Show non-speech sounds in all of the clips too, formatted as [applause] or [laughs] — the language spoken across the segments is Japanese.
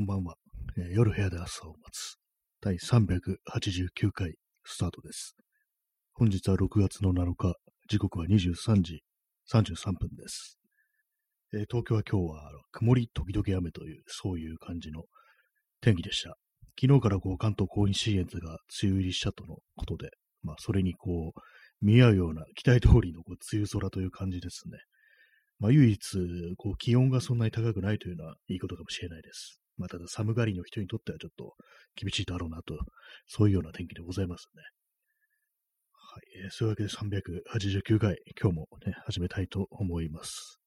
こんばんは、えー夜部屋で朝を待つ。第389回スタートです。本日は6月の7日、時刻は23時33分です。えー東京は今日は曇り時々雨という、そういう感じの天気でした。昨日からこう関東甲信越が梅雨入りしたとのことで、まあそれにこう見合うような期待通りのこう梅雨空という感じですね。まあ唯一こう気温がそんなに高くないというのはいいことかもしれないです。まあ、ただ寒がりの人にとってはちょっと厳しいだろうなと、そういうような天気でございますね。はい。えーそういうわけで389回、今日もね、始めたいと思います。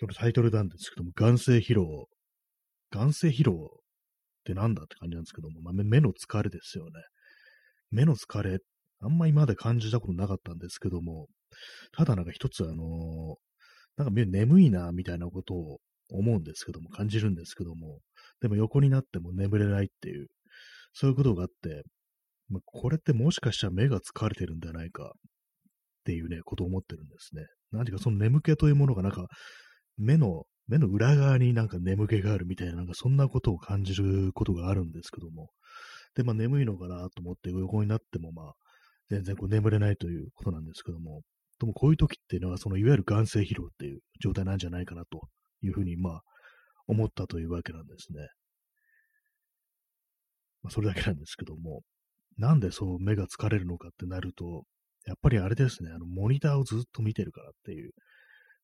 今日のタイトルなんですけども、眼性疲労。眼性疲労ってなんだって感じなんですけども、まあ、目の疲れですよね。目の疲れ、あんま今まで感じたことなかったんですけども、ただなんか一つあのーなんか目眠いな、みたいなことを思うんですけども、感じるんですけども、でも横になっても眠れないっていう、そういうことがあって、まあ、これってもしかしたら目が疲れてるんじゃないかっていうね、ことを思ってるんですね。何かその眠気というものがなんか、目の、目の裏側になんか眠気があるみたいな、なんかそんなことを感じることがあるんですけども、で、まあ眠いのかなと思って横になってもまあ、全然こう眠れないということなんですけども、でもこういう時っていうのは、そのいわゆる眼性疲労っていう状態なんじゃないかなというふうに、まあ、思ったというわけなんですね。まあ、それだけなんですけども、なんでそう目が疲れるのかってなると、やっぱりあれですね、あの、モニターをずっと見てるからっていう、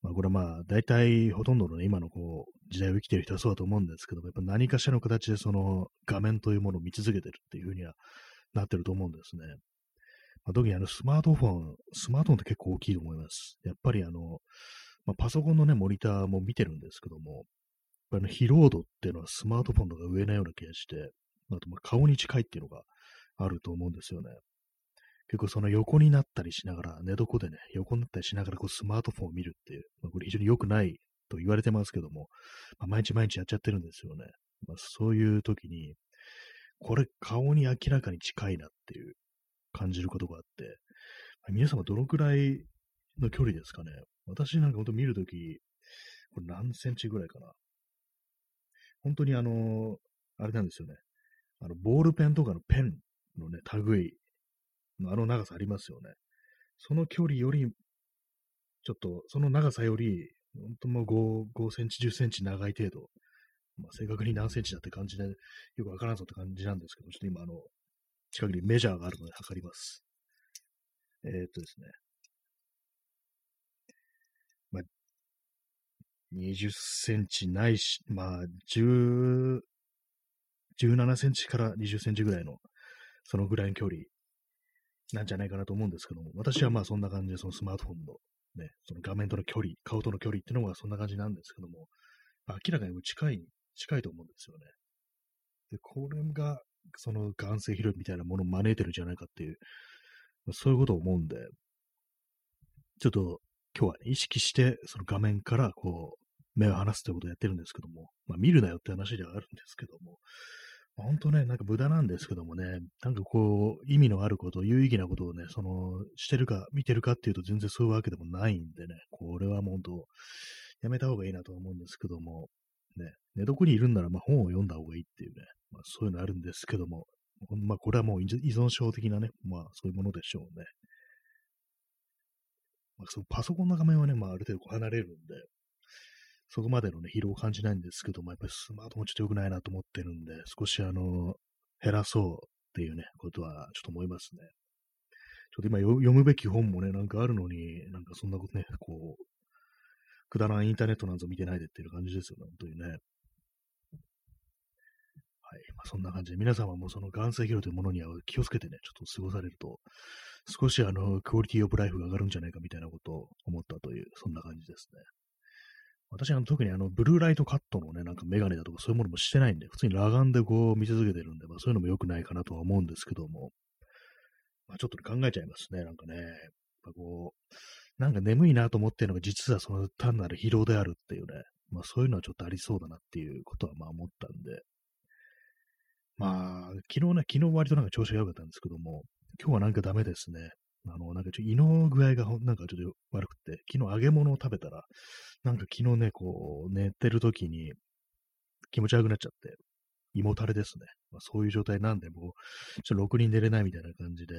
まあ、これはまあ、大体ほとんどのね、今のこう、時代を生きてる人はそうだと思うんですけども、やっぱ何かしらの形でその画面というものを見続けてるっていうふうにはなってると思うんですね。まあ、特にあのスマートフォン、スマートフォンって結構大きいと思います。やっぱりあの、まあ、パソコンのね、モニターも見てるんですけども、ぱり、ね、疲労度っていうのはスマートフォンとか上なような気がして、あとまあ顔に近いっていうのがあると思うんですよね。結構その横になったりしながら、寝床でね、横になったりしながらこうスマートフォンを見るっていう、まあ、これ非常に良くないと言われてますけども、まあ、毎日毎日やっちゃってるんですよね。まあ、そういう時に、これ顔に明らかに近いなっていう感じることがあって、まあ皆様どのくらいの距離ですかね。私なんか本当見るとき、これ何センチぐらいかな。本当にあの、あれなんですよね。あの、ボールペンとかのペンのね、類のあの長さありますよね。その距離より、ちょっと、その長さより、本当もう5、5センチ、10センチ長い程度。まあ、正確に何センチだって感じで、よくわからんぞって感じなんですけど、ちょっと今、あの、近くにメジャーがあるので測ります。えー、っとですね。まあ、20センチないし、まあ、17センチから20センチぐらいの、そのぐらいの距離なんじゃないかなと思うんですけども、私はまあそんな感じで、そのスマートフォンのね、その画面との距離、顔との距離っていうのがそんな感じなんですけども、まあ明らかに近い、近いと思うんですよね。で、これが、その眼性疲労みたいなものを招いてるんじゃないかっていう、まそういうことを思うんで、ちょっと今日はね、意識して、その画面からこう、目を離すということをやってるんですけども、まあ見るなよって話ではあるんですけども、まあ本当ね、なんか無駄なんですけどもね、なんかこう、意味のあること、有意義なことをね、その、してるか、見てるかっていうと全然そういうわけでもないんでね、これはもう本当、やめた方がいいなと思うんですけども、ね、寝床にいるんなら、まあ本を読んだ方がいいっていうね、まあそういうのあるんですけども、まあこれはもう依存症的なね、まあそういうものでしょうね。まあ、そのパソコンの画面はね、まあある程度離れるんで、そこまでのね、疲労を感じないんですけども、やっぱりスマートフォンちょっと良くないなと思ってるんで、少しあの、減らそうっていうね、ことはちょっと思いますね。ちょっと今読むべき本もね、なんかあるのに、なんかそんなことね、こう、くだらんインターネットなんぞ見てないでっていう感じですよね、本当にね。はい。まあ、そんな感じで、皆様もその眼性疲労というものには気をつけてね、ちょっと過ごされると、少しあの、クオリティオブライフが上がるんじゃないかみたいなことを思ったという、そんな感じですね。私は特にあの、ブルーライトカットのね、なんかメガネだとかそういうものもしてないんで、普通に裸眼でこう見続けてるんで、まあそういうのも良くないかなとは思うんですけども、まあちょっと考えちゃいますね、なんかね。やっぱこう、なんか眠いなと思ってるのが実はその単なる疲労であるっていうね、まあそういうのはちょっとありそうだなっていうことはまあ思ったんで、まあ、昨日ね、昨日割となんか調子が良かったんですけども、今日はなんかダメですね。あの、なんかちょっと胃の具合がなんかちょっと悪くて、昨日揚げ物を食べたら、なんか昨日ね、こう、寝てる時に、気持ち悪くなっちゃって、胃もたれですね。まあ、そういう状態なんで、もう、ちょっとろくに寝れないみたいな感じで、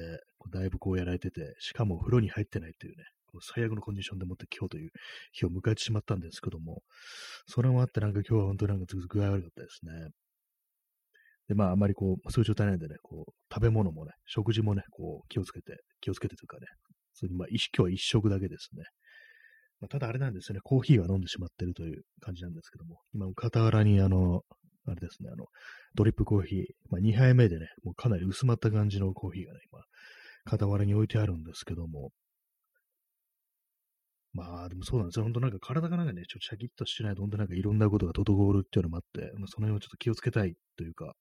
だいぶこうやられてて、しかも風呂に入ってないっていうね、こう最悪のコンディションでもって今日という日を迎えてしまったんですけども、それもあってなんか今日は本当になんか具合悪かったですね。で、まあ、あまりこう、そういう状態なんでね、こう、食べ物もね、食事もね、こう、気をつけて、気をつけてというかね、それにまあ、今日は一食だけですね。まあ、ただあれなんですよね、コーヒーは飲んでしまってるという感じなんですけども、今、傍らにあの、あれですね、あの、ドリップコーヒー、まあ、2杯目でね、もうかなり薄まった感じのコーヒーがね、今、傍らに置いてあるんですけども、まあ、でもそうなんですよ。本当なんか体がなんかね、ちょっとシャキッとしないと、本当なんかいろんなことが滞るっていうのもあって、まあ、その辺をちょっと気をつけたいというか、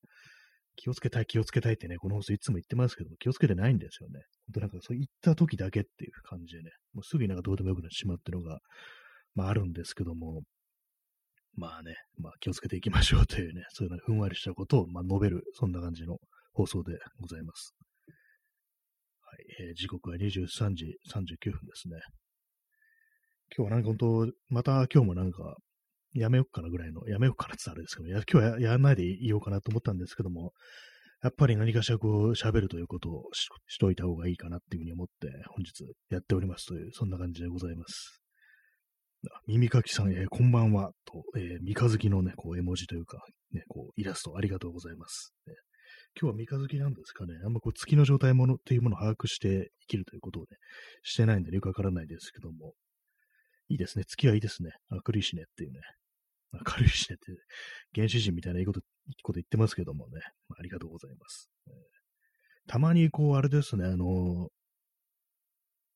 気をつけたい、気をつけたいってね、この放送いつも言ってますけども、気をつけてないんですよね。本当なんかそういった時だけっていう感じでね、もうすぐになんかどうでもよくなってしまうっていうのが、まああるんですけども、まあね、まあ気をつけていきましょうというね、そういうのふんわりしたことを、まあ、述べる、そんな感じの放送でございます。はい、えー、時刻は23時39分ですね。今日はなんか本当、また今日もなんか、やめよっかなぐらいの、やめよっかなって言ったらあれですけど、や今日はやらないでいようかなと思ったんですけども、やっぱり何かしらこう喋るということをししといた方がいいかなっていうふうに思って本日やっておりますという、そんな感じでございます。耳かきさん、えー、こんばんは、と、えー、三日月のね、こう、絵文字というか、ね、こう、イラストありがとうございます。ね、今日は三日月なんですかね。あんまこう、月の状態ものっていうものを把握して生きるということをね、してないんでよくわからないですけども、いいですね。月はいいですね。明るいしねっていうね。明るいしねって、原始人みたいないいこと、いいこと言ってますけどもね。あ、りがとうございます。えー、たまにこう、あれですね、あの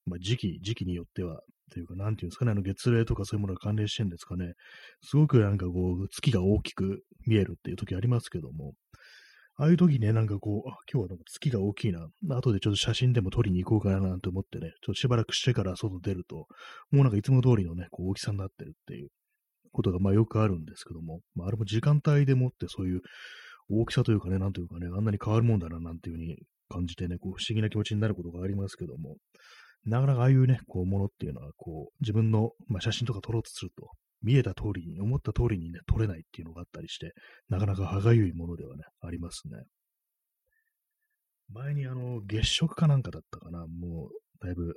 まあ、時期、時期によっては、というか、なんていうんですかね、あの月齢とかそういうものが関連してるんですかね、すごくなんかこう、月が大きく見えるっていう時ありますけども、ああいう時ね、なんかこう、あ今日はなんか月が大きいな、後でちょっと写真でも撮りに行こうかななんて思ってね、ちょっとしばらくしてから外出ると、もうなんかいつも通りのね、こう大きさになってるっていうことがまあよくあるんですけども、まあ、あれも時間帯でもってそういう大きさというかね、なんというかね、あんなに変わるもんだななんていうふうに感じてね、こう不思議な気持ちになることがありますけども、なかなかああいうね、こう、ものっていうのは、こう、自分の、まあ、写真とか撮ろうとすると、見えた通りに、思った通りにね、撮れないっていうのがあったりして、なかなか歯がゆいものではね、ありますね。前にあの、月食かなんかだったかな、もう、だいぶ、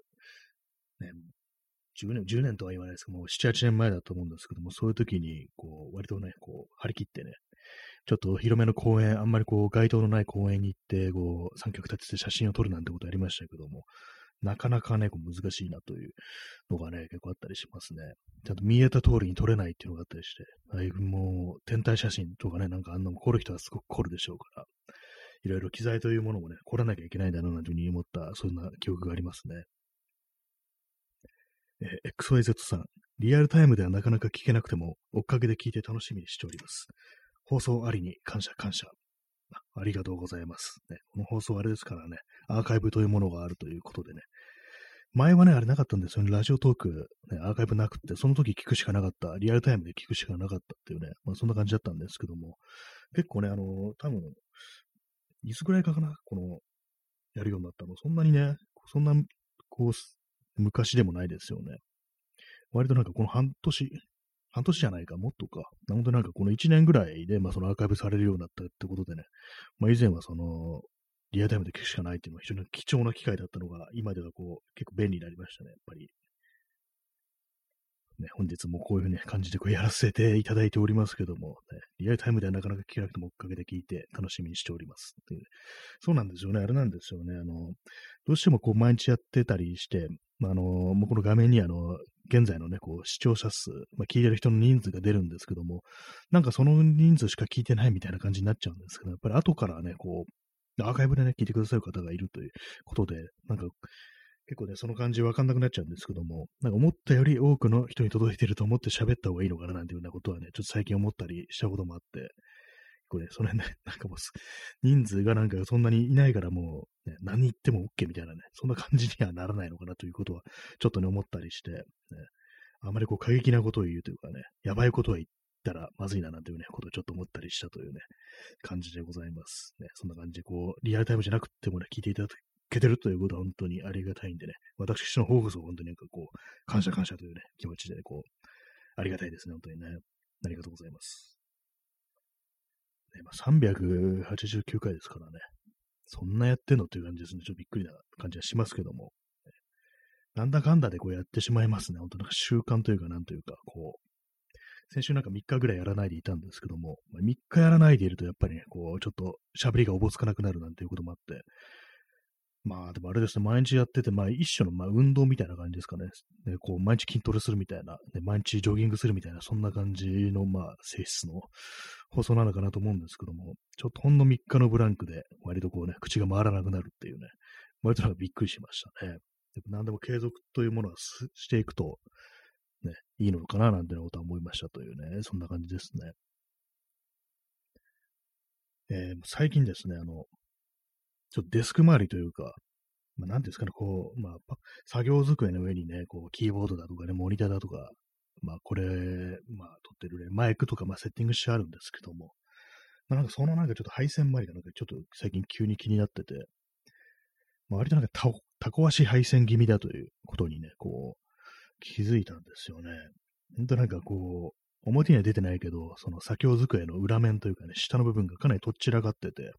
ね、10年、10年とは言わないですけどもう、7、8年前だと思うんですけども、そういう時に、こう、割とね、こう、張り切ってね、ちょっと広めの公園、あんまりこう、街灯のない公園に行って、こう、三脚立てて写真を撮るなんてことありましたけども、なかなかね、こう難しいなというのがね、結構あったりしますね。ちゃんと見えた通りに撮れないっていうのがあったりして、あいもう、天体写真とかね、なんかあんなの凝る人はすごく凝るでしょうから、いろいろ機材というものもね、凝らなきゃいけないんだな、なんていうふうに思った、そんな記憶がありますね。え、XYZ さん、リアルタイムではなかなか聞けなくても、追っかけで聞いて楽しみにしております。放送ありに感謝感謝。ありがとうございます。ね、この放送あれですからね、アーカイブというものがあるということでね。前はね、あれなかったんですよね。ラジオトーク、ね、アーカイブなくって、その時聞くしかなかった。リアルタイムで聞くしかなかったっていうね、まあそんな感じだったんですけども、結構ね、あの、多分、いつぐらいかな、この、やるようになったの。そんなにね、そんな、こう、昔でもないですよね。割となんかこの半年、半年じゃないか、もっとか。なのでなんかこの1年ぐらいで、まあそのアーカイブされるようになったってことでね、まあ以前はその、リアタイムで聞くしかないっていうのは非常に貴重な機会だったのが、今ではこう、結構便利になりましたね、やっぱり。ね、本日もこういうね、感じでこうやらせていただいておりますけども、ね、リアルタイムではなかなか聞けなくても追っかけて聞いて楽しみにしております。そうなんですよね、あれなんですよね。あの、どうしてもこう毎日やってたりして、まあ、あの、もうこの画面にあの、現在のね、こう、視聴者数、まあ、聞いてる人の人数が出るんですけども、なんかその人数しか聞いてないみたいな感じになっちゃうんですけど、やっぱり後からね、こう、アーカイブでね、聞いてくださる方がいるということで、なんか、結構ね、その感じわかんなくなっちゃうんですけども、なんか思ったより多くの人に届いてると思って喋った方がいいのかななんていうようなことはね、ちょっと最近思ったりしたこともあって、結構ね、それね、[laughs] なんかもう、人数がなんかそんなにいないからもう、ね、何言っても OK みたいなね、そんな感じにはならないのかなということは、ちょっとね、思ったりして、ね、あまりこう過激なことを言うというかね、やばいことを言っったらまずいななんていうね、ことをちょっと思ったりしたというね、感じでございます。ね、そんな感じでこう、リアルタイムじゃなくてもね、聞いていただけてるということは本当にありがたいんでね、私の方こそ本当になんかこう、感謝感謝というね、気持ちで、こう、ありがたいですね、本当にね。ありがとうございます。ねまあ、389回ですからね。そんなやってんのっていう感じですね。ちょっとびっくりな感じはしますけども。なんだかんだでこうやってしまいますね。本当なんか習慣というか、なんというか、こう、先週なんか3日ぐらいやらないでいたんですけども、まあ、3日やらないでいるとやっぱりね、こう、ちょっと喋りがおぼつかなくなるなんていうこともあって、まあ、でもあれですね、毎日やってて、まあ、一種のまあ運動みたいな感じですかね。ねこう毎日筋トレするみたいな、ね、毎日ジョギングするみたいな、そんな感じの、まあ、性質の放送なのかなと思うんですけども、ちょっとほんの3日のブランクで、割とこうね、口が回らなくなるっていうね、割となんかびっくりしましたね。でも何でも継続というものはしていくと、ね、いいのかななんてなことは思いましたというね、そんな感じですね。えー、最近ですね、あの、ちょっとデスク周りというか、まあ、なんですかね、こう、まあ、作業机の上にね、こう、キーボードだとかね、モニターだとか、まあ、これ、まあ、撮ってるね、マイクとか、まあ、セッティングしてあるんですけども、まあ、なんかそのなんかちょっと配線周りがなんかちょっと最近急に気になってて、まあ、割となんかタタコ足配線気味だということにね、こう、気づいたんですよね。ほんとなんかこう、表には出てないけど、その作業机の裏面というかね、下の部分がかなりとっちらかってて、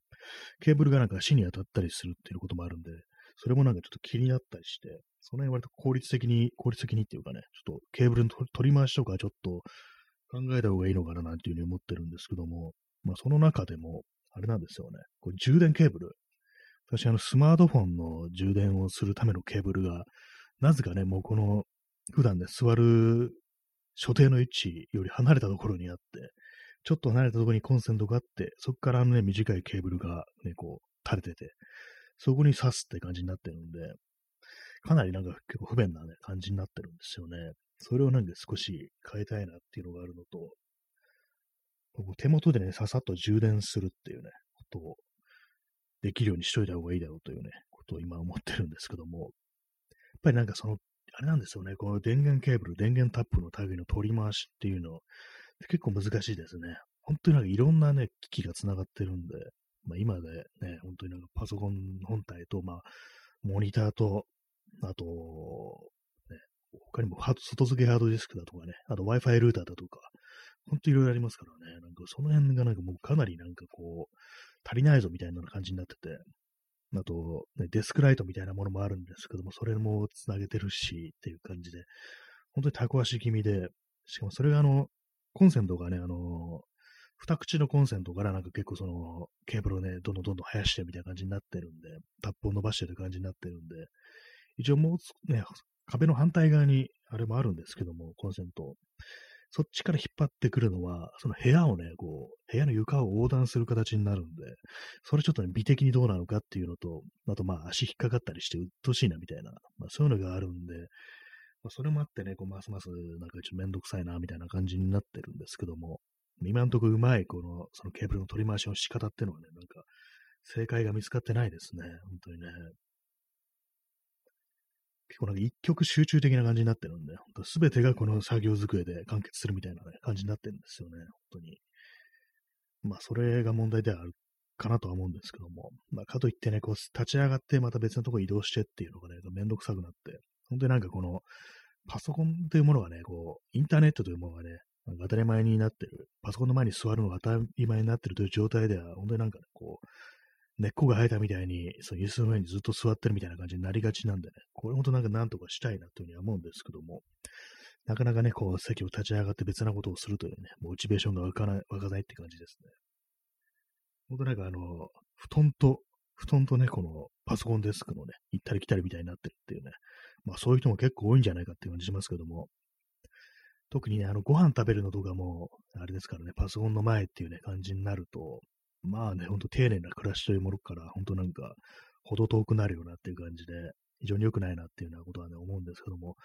ケーブルがなんか足に当たったりするっていうこともあるんで、それもなんかちょっと気になったりして、その辺割と効率的に、効率的にっていうかね、ちょっとケーブルの取り回しとかちょっと考えた方がいいのかななんていうふうに思ってるんですけども、まあその中でも、あれなんですよね、これ充電ケーブル。私、あの、スマートフォンの充電をするためのケーブルが、なぜかね、もうこの、普段ね、座る所定の位置より離れたところにあって、ちょっと離れたところにコンセントがあって、そこからあのね、短いケーブルがね、こう、垂れてて、そこに刺すって感じになってるんで、かなりなんか結構不便なね、感じになってるんですよね。それをなんか少し変えたいなっていうのがあるのと、手元でね、ささっと充電するっていうね、ことをできるようにしといた方がいいだろうというね、ことを今思ってるんですけども、やっぱりなんかそのあれなんですよね、この電源ケーブル、電源タップの類の取り回しっていうの、結構難しいですね。本当になんかいろんなね、機器が繋がってるんで、まあ、今でね、本当になんかパソコン本体と、まあ、モニターと、あと、ね、他にも外付けハードディスクだとかね、あと Wi-Fi ルーターだとか、本当いろいろありますからね、なんかその辺がなんかもうかなりなんかこう、足りないぞみたいな感じになってて、あと、ね、デスクライトみたいなものもあるんですけども、それもつなげてるしっていう感じで、本当にタコ足気味で、しかもそれがあの、コンセントがね、あの、二口のコンセントからなんか結構その、ケーブルをね、どんどんどんどん生やしてみたいな感じになってるんで、タップを伸ばしてる感じになってるんで、一応もうね、壁の反対側にあれもあるんですけども、コンセント。そっちから引っ張ってくるのは、その部屋をね、こう、部屋の床を横断する形になるんで、それちょっとね、美的にどうなのかっていうのと、あとまあ足引っかかったりして鬱陶しいなみたいな、まあそういうのがあるんで、まあ、それもあってね、こう、ますますなんかちょっとめんどくさいなみたいな感じになってるんですけども、今んとこうまい、この、そのケーブルの取り回しの仕方っていうのはね、なんか、正解が見つかってないですね。本当にね。結構なんか一曲集中的な感じになってるんで、すべてがこの作業机で完結するみたいな、ね、感じになってるんですよね、本当に。まあ、それが問題ではあるかなとは思うんですけども、まあ、かといってね、こう、立ち上がってまた別のとこ移動してっていうのがね、めんどくさくなって、本当になんかこの、パソコンというものがね、こう、インターネットというものがね、なんか当たり前になってる、パソコンの前に座るのが当たり前になってるという状態では、本当になんかね、こう、根っこが生えたみたいに、その椅子の上にずっと座ってるみたいな感じになりがちなんでね、これほんとなんかなんとかしたいなというふうには思うんですけども、なかなかね、こう、席を立ち上がって別なことをするというね、モチベーションが湧かない、湧かないって感じですね。ほんとなんかあの、布団と、布団とね、このパソコンデスクのね、行ったり来たりみたいになってるっていうね、まあそういう人も結構多いんじゃないかっていう感じしますけども、特にね、あの、ご飯食べるのとかも、あれですからね、パソコンの前っていうね、感じになると、まあね、ほんと丁寧な暮らしというものから、本当なんか、ほど遠くなるようなっていう感じで、非常に良くないなっていうようなことはね、思うんですけども、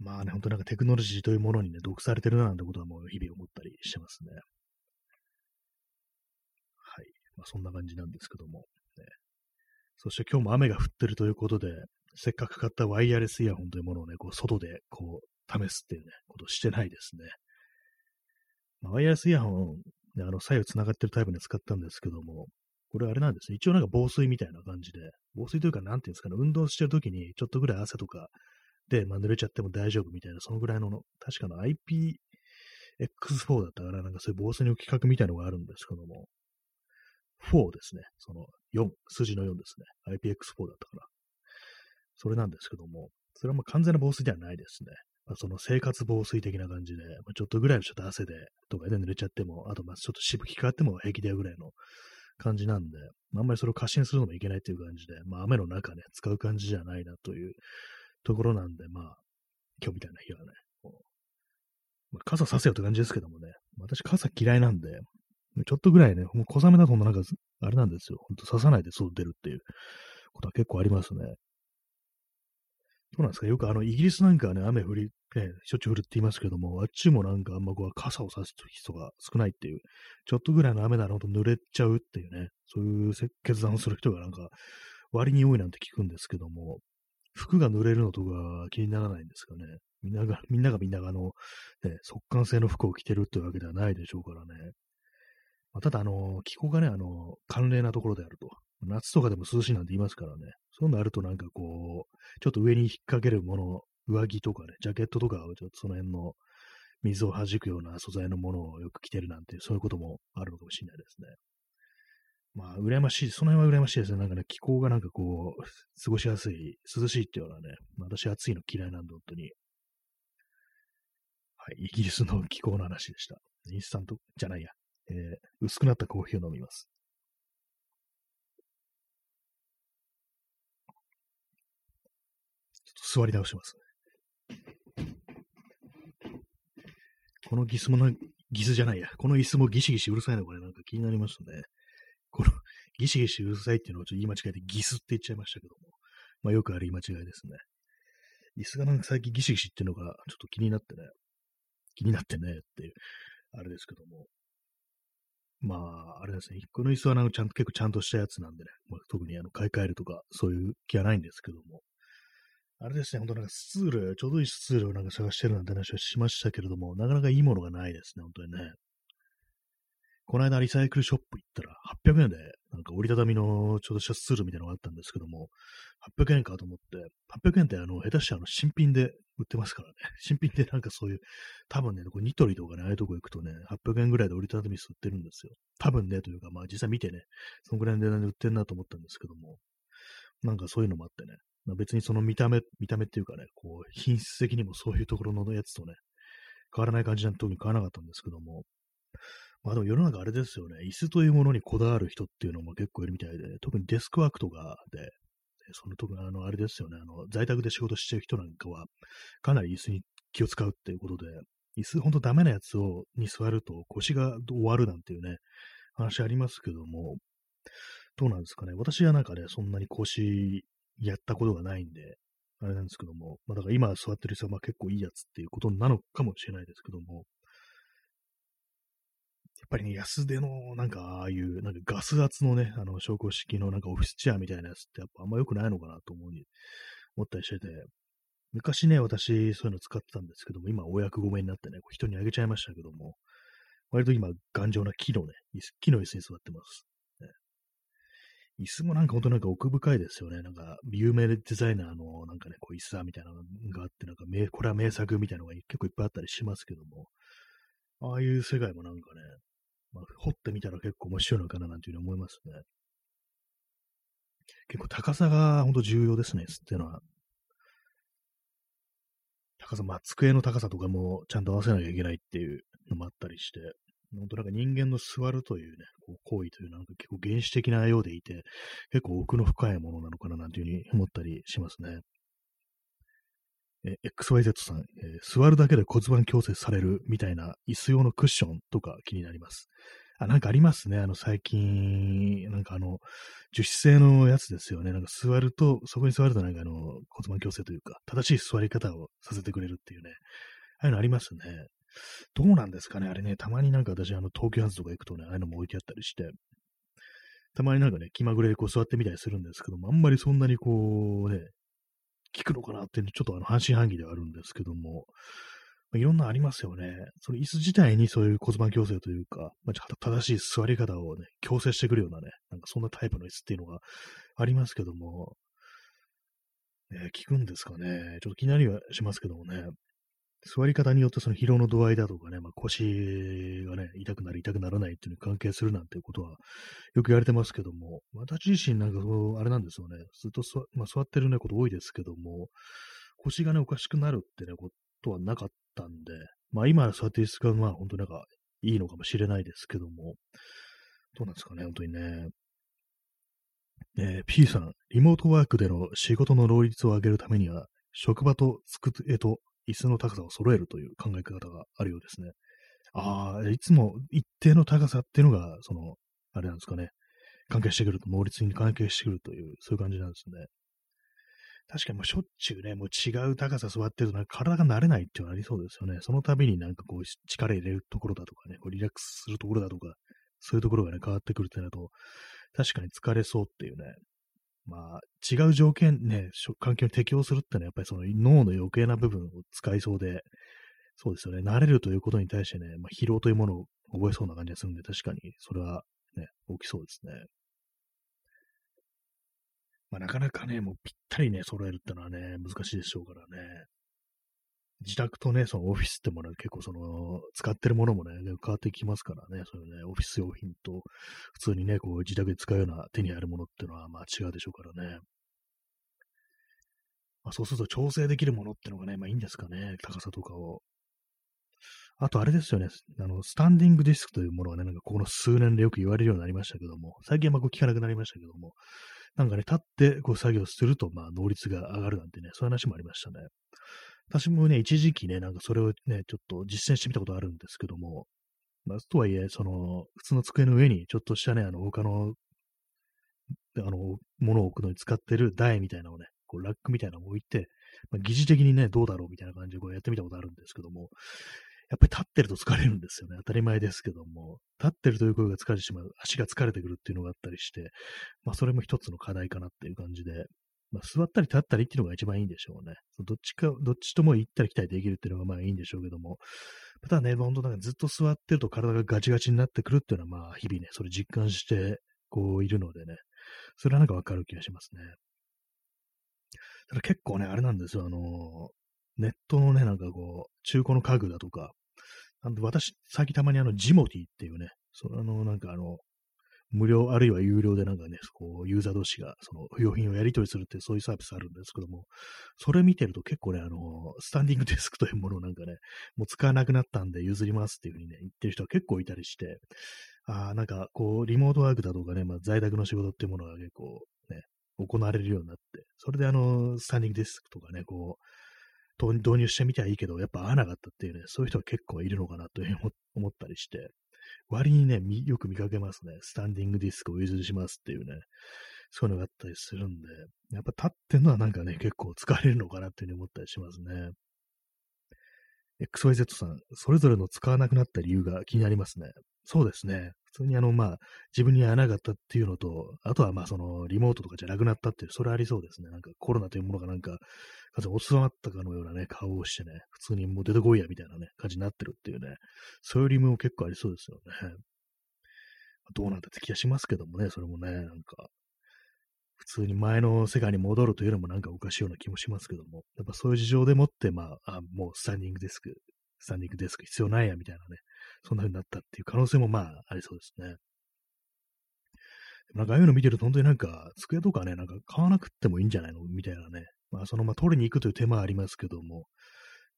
まあね、ほんとなんかテクノロジーというものにね、毒されてるななんてことはもう日々思ったりしてますね。はい。まあそんな感じなんですけども、ね。そして今日も雨が降ってるということで、せっかく買ったワイヤレスイヤホンというものをね、こう外でこう試すっていうね、ことをしてないですね。まあ、ワイヤレスイヤホン、あの、左右繋がってるタイプで使ったんですけども、これあれなんですね。一応なんか防水みたいな感じで、防水というかなんていうんですかね、運動してる時にちょっとぐらい汗とかで、まあ、濡れちゃっても大丈夫みたいな、そのぐらいの、確かの IPX4 だったから、なんかそういう防水の企画みたいなのがあるんですけども、4ですね。その4、数字の4ですね。IPX4 だったかな。それなんですけども、それはもう完全な防水ではないですね。まあ、その生活防水的な感じで、まあ、ちょっとぐらいのちょっと汗でとかで濡れちゃっても、あとまあちょっとしぶきかかっても平気だよぐらいの感じなんで、まあ、あんまりそれを過信するのもいけないという感じで、まあ雨の中ね、使う感じじゃないなというところなんで、まあ、今日みたいな日はね、まあ、傘させよって感じですけどもね、私傘嫌いなんで、ちょっとぐらいね、もう小雨だとなんか、あれなんですよ。ほんと刺さないで外出るっていうことは結構ありますね。どうなんですか？よくあの、イギリスなんかはね、雨降り、ね、しょっちゅう降るって言いますけども、あっちもなんかあんまこう傘を差す人が少ないっていう、ちょっとぐらいの雨ならほんと濡れちゃうっていうね、そういう決断をする人がなんか割に多いなんて聞くんですけども、服が濡れるのとか気にならないんですかね？みんなが、みんながみんながあの、ね、速乾性の服を着てるってわけではないでしょうからね。まあ、ただ、あの、気候がね、あの、寒冷なところであると。夏とかでも涼しいなんて言いますからね。そういうのあるとなんかこう、ちょっと上に引っ掛けるもの、上着とかね、ジャケットとかをちょっとその辺の水を弾くような素材のものをよく着てるなんて、そういうこともあるのかもしれないですね。まあ、羨ましい、その辺は羨ましいですね。なんかね、気候がなんかこう、過ごしやすい、涼しいっていうようなね、まあ、私暑いの嫌いなんで、本当に。はい、イギリスの気候の話でした。インスタントじゃないや。えー、薄くなったコーヒーを飲みます。ちょっと座り直しますこのギスもな、ギスじゃないや。この椅子もギシギシうるさいのかね、なんか気になりますね。このギシギシうるさいっていうのをちょっと言い間違えてギスって言っちゃいましたけども。まあよくある言い間違いですね。椅子がなんか最近ギシギシっていうのがちょっと気になってね。気になってねっていう、あれですけども。まあ、あれですね。この椅子はなんかちゃんと結構ちゃんとしたやつなんでね。まあ、特にあの買い替えるとかそういう気はないんですけども。あれですね、本当なんかスツール、ちょうどいいスツールをなんか探してるなんて話をしましたけれども、なかなかいいものがないですね、本当にね。この間リサイクルショップ行ったら800円で、なんか折りたたみのちょうどしたスツールみたいなのがあったんですけども、800円かと思って、800円ってあの、下手してあの、新品で売ってますからね。[laughs] 新品でなんかそういう、多分ね、こニトリとかね、ああいうとこ行くとね、800円ぐらいで折りたたみス売ってるんですよ。多分ね、というか、まあ実際見てね、そのぐらいの値段で売ってるなと思ったんですけども、なんかそういうのもあってね、まあ、別にその見た目、見た目っていうかね、こう、品質的にもそういうところのやつとね、変わらない感じなんて特に買わらなかったんですけども、まあでも世の中あれですよね、椅子というものにこだわる人っていうのも結構いるみたいで、特にデスクワークとかで、その特にあの、あれですよね、あの、在宅で仕事してる人なんかは、かなり椅子に気を使うっていうことで、椅子ほんとダメなやつを、に座ると腰が終わるなんていうね、話ありますけども、どうなんですかね。私はなんかね、そんなに腰やったことがないんで、あれなんですけども、まあだから今座ってる人はまあ結構いいやつっていうことなのかもしれないですけども、やっぱりね、安手の、なんか、ああいう、なんかガス圧のね、あの、昇降式のなんかオフィスチェアみたいなやつってやっぱあんま良くないのかなと思うに、思ったりしてて、昔ね、私、そういうの使ってたんですけども、今、お役御免になってね、人にあげちゃいましたけども、割と今、頑丈な木のね、木の椅子に座ってます。椅子もなんか本当なんか奥深いですよね。なんか、有名デザイナーのなんかね、こう椅子みたいなのがあって、なんか、これは名作みたいなのが結構いっぱいあったりしますけども、ああいう世界もなんかね、まあ、掘ってみたら結構面白いのかななんていうふうに思いますね。結構高さが本当重要ですね、っていうのは。高さ、まあ、机の高さとかもちゃんと合わせなきゃいけないっていうのもあったりして、本当なんか人間の座るというね、こう行為というのは結構原始的なようでいて、結構奥の深いものなのかななんていうふうに思ったりしますね。え XYZ さん、えー、座るだけで骨盤矯正されるみたいな椅子用のクッションとか気になります。あ、なんかありますね。あの、最近、なんかあの、樹脂製のやつですよね。なんか座ると、そこに座るとなんかあの、骨盤矯正というか、正しい座り方をさせてくれるっていうね。ああいうのありますね。どうなんですかね？あれね、たまになんか私、あの、東急ハンズとか行くとね、ああいうのも置いてあったりして、たまになんかね、気まぐれでこう座ってみたりするんですけども、あんまりそんなにこうね、効くのかなって、ちょっとあの半信半疑ではあるんですけども、まあ、いろんなありますよね。その椅子自体にそういう骨盤矯正というか、まあ、正しい座り方をね、矯正してくるようなね、なんかそんなタイプの椅子っていうのがありますけども、ね、効くんですかね？ちょっと気になりはしますけどもね。座り方によってその疲労の度合いだとかね、まあ、腰がね、痛くなる、痛くならないっていうのに関係するなんていうことはよく言われてますけども、私自身なんかそう、あれなんですよね、ずっと座,、まあ、座ってるね、こと多いですけども、腰がね、おかしくなるってね、ことはなかったんで、まあ今座ってる椅子がまあ本当なんかいいのかもしれないですけども、どうなんですかね、本当にね。えー、P さん、リモートワークでの仕事の労率を上げるためには、職場と机と椅子の高さを揃えるという考え方があるようですね。ああ、いつも一定の高さっていうのが、その、あれなんですかね、関係してくると、能率に関係してくるという、そういう感じなんですね。確かにもうしょっちゅうね、もう違う高さ座ってると、なんか体が慣れないっていうのありそうですよね。その度になんかこう力入れるところだとかね、こうリラックスするところだとか、そういうところがね、変わってくるってなると、確かに疲れそうっていうね、まあ、違う条件ね、環境に適応するってのは、やっぱりその脳の余計な部分を使いそうで、そうですよね、慣れるということに対してね、まあ、疲労というものを覚えそうな感じがするんで、確かにそれはね、起きそうですね。まあ、なかなかね、もうぴったりね、揃えるってのはね、難しいでしょうからね。自宅とね、そのオフィスってものは結構その、使ってるものもね、変わってきますからね、そういうね、オフィス用品と、普通にね、こう自宅で使うような手に入るものっていうのは、まあ違うでしょうからね。まあそうすると調整できるものっていうのがね、まあいいんですかね、高さとかを。あとあれですよね、あの、スタンディングディスクというものはね、なんかこの数年でよく言われるようになりましたけども、最近はまあこう聞かなくなりましたけども、なんかね、立ってこう作業すると、まあ能率が上がるなんてね、そういう話もありましたね。私もね、一時期ね、なんかそれをね、ちょっと実践してみたことあるんですけども、まあ、とはいえ、その、普通の机の上に、ちょっとしたね、あの、他の、あの、物を置くのに使ってる台みたいなのをね、こう、ラックみたいなのを置いて、まあ、疑似的にね、どうだろうみたいな感じでこうやってみたことあるんですけども、やっぱり立ってると疲れるんですよね。当たり前ですけども、立ってるという声が疲れてしまう、足が疲れてくるっていうのがあったりして、まあそれも一つの課題かなっていう感じで、まあ、座ったり立ったりっていうのが一番いいんでしょうね。どっちか、どっちとも行ったり来たりできるっていうのがまあいいんでしょうけども、ただね、本当なんかずっと座ってると体がガチガチになってくるっていうのはまあ日々ね、それ実感してこういるのでね、それはなんかわかる気がしますね。ただ結構ね、あれなんですよ、あの、ネットのね、なんかこう、中古の家具だとか、あの私、最近たまにあの、ジモティっていうね、そのあの、なんかあの、無料あるいは有料でなんかね、こう、ユーザー同士がその不要品をやり取りするってそういうサービスあるんですけども、それ見てると結構ね、あの、スタンディングデスクというものをなんかね、もう使わなくなったんで譲りますっていうふうにね、言ってる人は結構いたりして、ああ、なんかこう、リモートワークだとかね、まあ在宅の仕事っていうものが結構ね、行われるようになって、それであの、スタンディングデスクとかね、こう、導入してみてはいいけど、やっぱ合わなかったっていうね、そういう人は結構いるのかなというふうに思ったりして、割にね、よく見かけますね。スタンディングディスクを譲りしますっていうね、そういうのがあったりするんで、やっぱ立ってんのはなんかね、結構疲れるのかなっていうふうに思ったりしますね。XYZ さん、それぞれの使わなくなった理由が気になりますね。そうですね。普通にあの、まあ、自分に合わなかったっていうのと、あとはまあ、その、リモートとかじゃなくなったっていう、それありそうですね。なんかコロナというものがなんか、風に収まったかのようなね、顔をしてね、普通にもう出てこいやみたいなね、感じになってるっていうね、そういう理由も結構ありそうですよね。どうなんだって気がしますけどもね、それもね、なんか、普通に前の世界に戻るというのもなんかおかしいような気もしますけども、やっぱそういう事情でもって、まあ、あもうスタンディングデスク、スタンディングデスク必要ないやみたいなね、そんな風になったっていう可能性もまあありそうですね。なんかああいうの見てると本当になんか机とかね、なんか買わなくてもいいんじゃないの？みたいなね、まあ、その、まあ、取りに行くという手間はありますけども、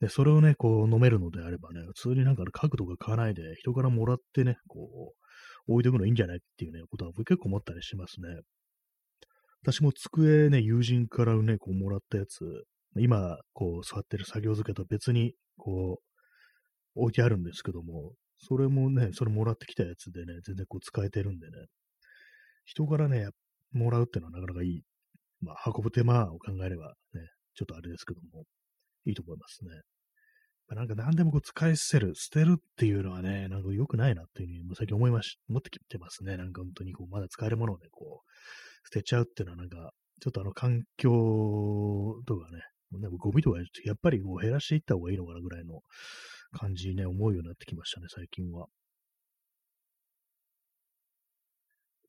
で、それをね、こう、飲めるのであればね、普通になんか角度が買わないで、人からもらってね、こう、置いておくのいいんじゃないっていうね、ことは僕結構思ったりしますね。私も机ね、友人からね、こう、もらったやつ、今、こう、座ってる作業机と別に、こう、置いてあるんですけども、それもね、それもらってきたやつでね、全然こう使えてるんでね、人からね、もらうっていうのはなかなかいいまあ、運ぶ手間を考えればね、ちょっとあれですけども、いいと思いますね。なんか何でもこう使い捨てる、捨てるっていうのはね、なんか良くないなっていうふうに最近思いまし、思ってきてますね。なんか本当にこう、まだ使えるものをね、こう、捨てちゃうっていうのはなんか、ちょっとあの環境とかね、でもゴミとかやっぱりこう減らしていった方がいいのかなぐらいの感じね、思うようになってきましたね、最近は。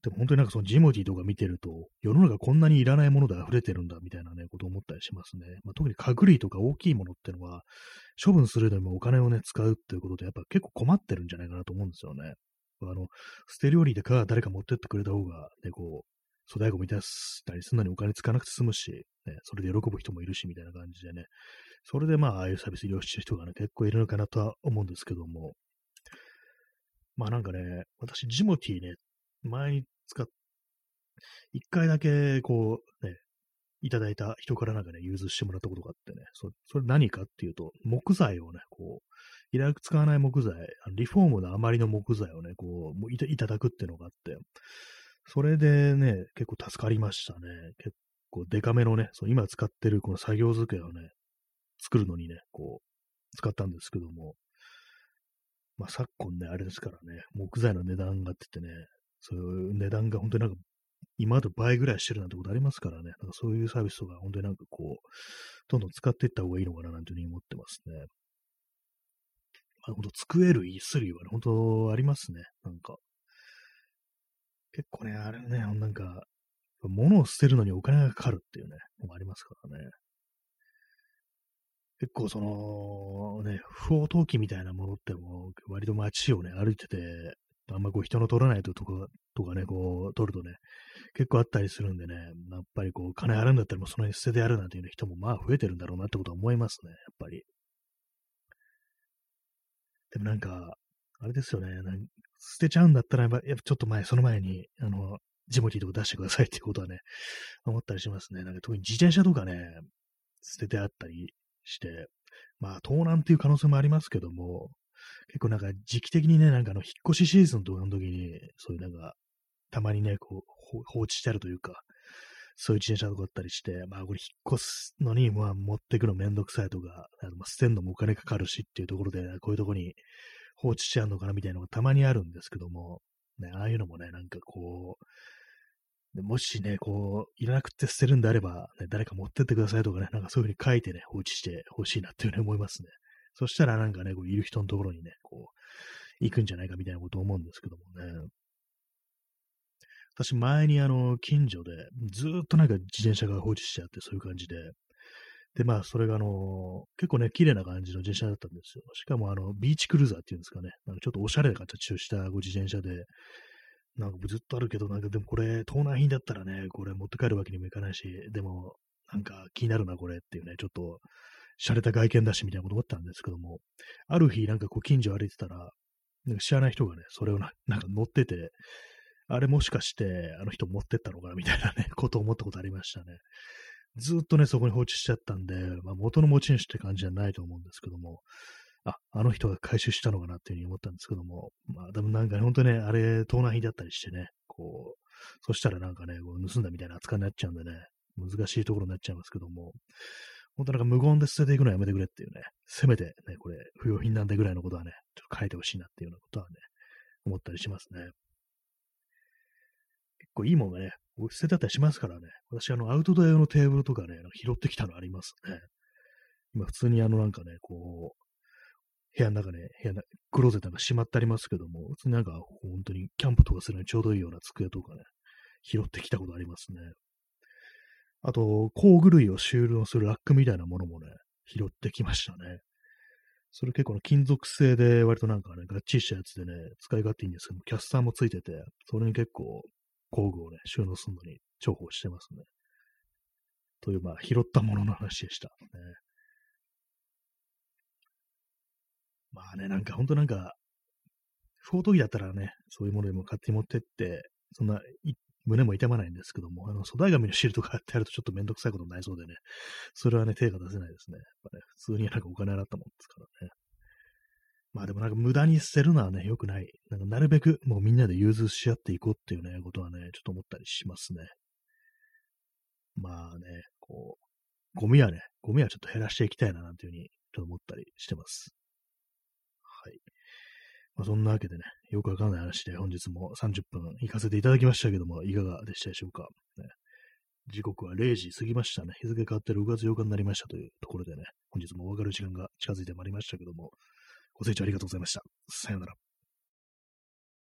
でも本当になんかそのジモティーとか見てると、世の中こんなにいらないもので溢れてるんだみたいなね、ことを思ったりしますね。まあ、特に家具類とか大きいものってのは、処分するのにもお金をね、使うっていうことで、やっぱ結構困ってるんじゃないかなと思うんですよね。あの、捨て料理でか誰か持ってってくれた方が、ね、こう、粗大ゴミ出したりするのにお金使わなくて済むし、ね、それで喜ぶ人もいるし、みたいな感じでね。それでまあ、ああいうサービス利用してる人がね、結構いるのかなとは思うんですけども。まあなんかね、私、ジモティーね、前に使っ、一回だけ、こう、ね、いただいた人からなんかね、融通してもらったことがあってね、そそれ何かっていうと、木材をね、こう、いらなく使わない木材、リフォームの余りの木材をね、こう、いたいただくっていうのがあって、それでね、結構助かりましたね。結構デカめのね、そう今使ってるこの作業机をね、作るのにね、こう、使ったんですけども、まあ昨今ね、あれですからね、木材の値段がって言ってね、そういう値段が本当になんか今と倍ぐらいしてるなんてことありますからね。なんかそういうサービスとか本当になんかこう、どんどん使っていった方がいいのかななんていうふうに思ってますね。まあ、本当机類、椅子類はね、本当ありますね。なんか。結構ね、あれね、なんか、物を捨てるのにお金がかかるっていうね、のがありますからね。結構その、ね、不法投棄みたいなものっても、割と街をね、歩いてて、あんまこう人の取らないとか、とかね、こう、取るとね、結構あったりするんでね、やっぱりこう、金払うんだったらもうその辺捨ててやるなんていう人もまあ増えてるんだろうなってことは思いますね、やっぱり。でもなんか、あれですよね、なん捨てちゃうんだったら、やっぱちょっと前、その前に、あの、ジモティーとか出してくださいっていうことはね、思ったりしますね。なんか特に自転車とかね、捨ててあったりして、まあ、盗難っていう可能性もありますけども、結構なんか時期的にね、なんかあの、引っ越しシーズンとかの時に、そういうなんか、たまにね、こう、放置してあるというか、そういう自転車とかあったりして、まあこれ引っ越すのに、まあ持ってくのめんどくさいとか、あの捨てんのもお金かかるしっていうところで、こういうとこに放置しちゃうのかなみたいなのがたまにあるんですけども、ね、ああいうのもね、なんかこう、もしね、こう、いらなくて捨てるんであれば、ね、誰か持ってってくださいとかね、なんかそういうふうに書いてね、放置してほしいなっていうふうに思いますね。そしたらなんかね、こういる人のところにね、こう、行くんじゃないかみたいなことを思うんですけどもね。私前にあの、近所でずっとなんか自転車が放置しちゃって、そういう感じで。で、まあ、それがあの、結構ね、綺麗な感じの自転車だったんですよ。しかもあの、ビーチクルーザーっていうんですかね。なんかちょっとおしゃれな形をしたご自転車で、なんかずっとあるけど、なんかでもこれ、盗難品だったらね、これ持って帰るわけにもいかないし、でも、なんか気になるな、これっていうね、ちょっと、洒落た外見だしみたいなこと思ったんですけども、ある日なんかこう近所歩いてたら、なんか知らない人がね、それをな [laughs] なんか乗ってて、あれもしかしてあの人持ってったのかなみたいなね、ことを思ったことありましたね。ずっとね、そこに放置しちゃったんで、まあ、元の持ち主って感じじゃないと思うんですけども、あ、あの人が回収したのかなっていうふうに思ったんですけども、まあ、でもなんか、ね、本当ね、あれ、盗難品だったりしてね、こう、そしたらなんかね、こう盗んだみたいな扱いになっちゃうんでね、難しいところになっちゃいますけども、本当なんか無言で捨てていくのはやめてくれっていうね、せめてね、これ、不要品なんでぐらいのことはね、ちょっと書いてほしいなっていうようなことはね、思ったりしますね。結構いいもんがね、捨ててあったりしますからね。私、あの、アウトドア用のテーブルとかね、拾ってきたのありますね。今、普通にあの、なんかね、こう、部屋の中ね、部屋の、クローゼットが閉まってありますけども、普通になんか、本当にキャンプとかするのにちょうどいいような机とかね、拾ってきたことありますね。あと、工具類を収納するラックみたいなものもね、拾ってきましたね。それ結構の金属製で割となんかね、がっちりしたやつでね、使い勝手いいんですけどもキャスターもついてて、それに結構工具をね、収納するのに重宝してますね。という、まあ、拾ったものの話でした。ね、まあね、なんか本当なんか、不法投棄だったらね、そういうものでも勝手に持ってって、そんな胸も痛まないんですけども、あの、粗大紙のシールとかやってやるとちょっとめんどくさいことになりそうでね、それはね、手が出せないですね。やっぱね、普通になんかお金払ったもんですからね。まあでもなんか無駄に捨てるのはね、良くない。なんかなるべくもうみんなで融通し合っていこうっていうね、ことはね、ちょっと思ったりしますね。まあね、こう、ゴミはね、ゴミはちょっと減らしていきたいななんていうふうにちょっと思ったりしてます。はい。まあ、そんなわけでね、よくわかんない話で本日も30分行かせていただきましたけども、いかがでしたでしょうか。ね、時刻は0時過ぎましたね。日付変わって6月8日になりましたというところでね、本日もお別れる時間が近づいてまいりましたけども、ご清聴ありがとうございました。さようなら。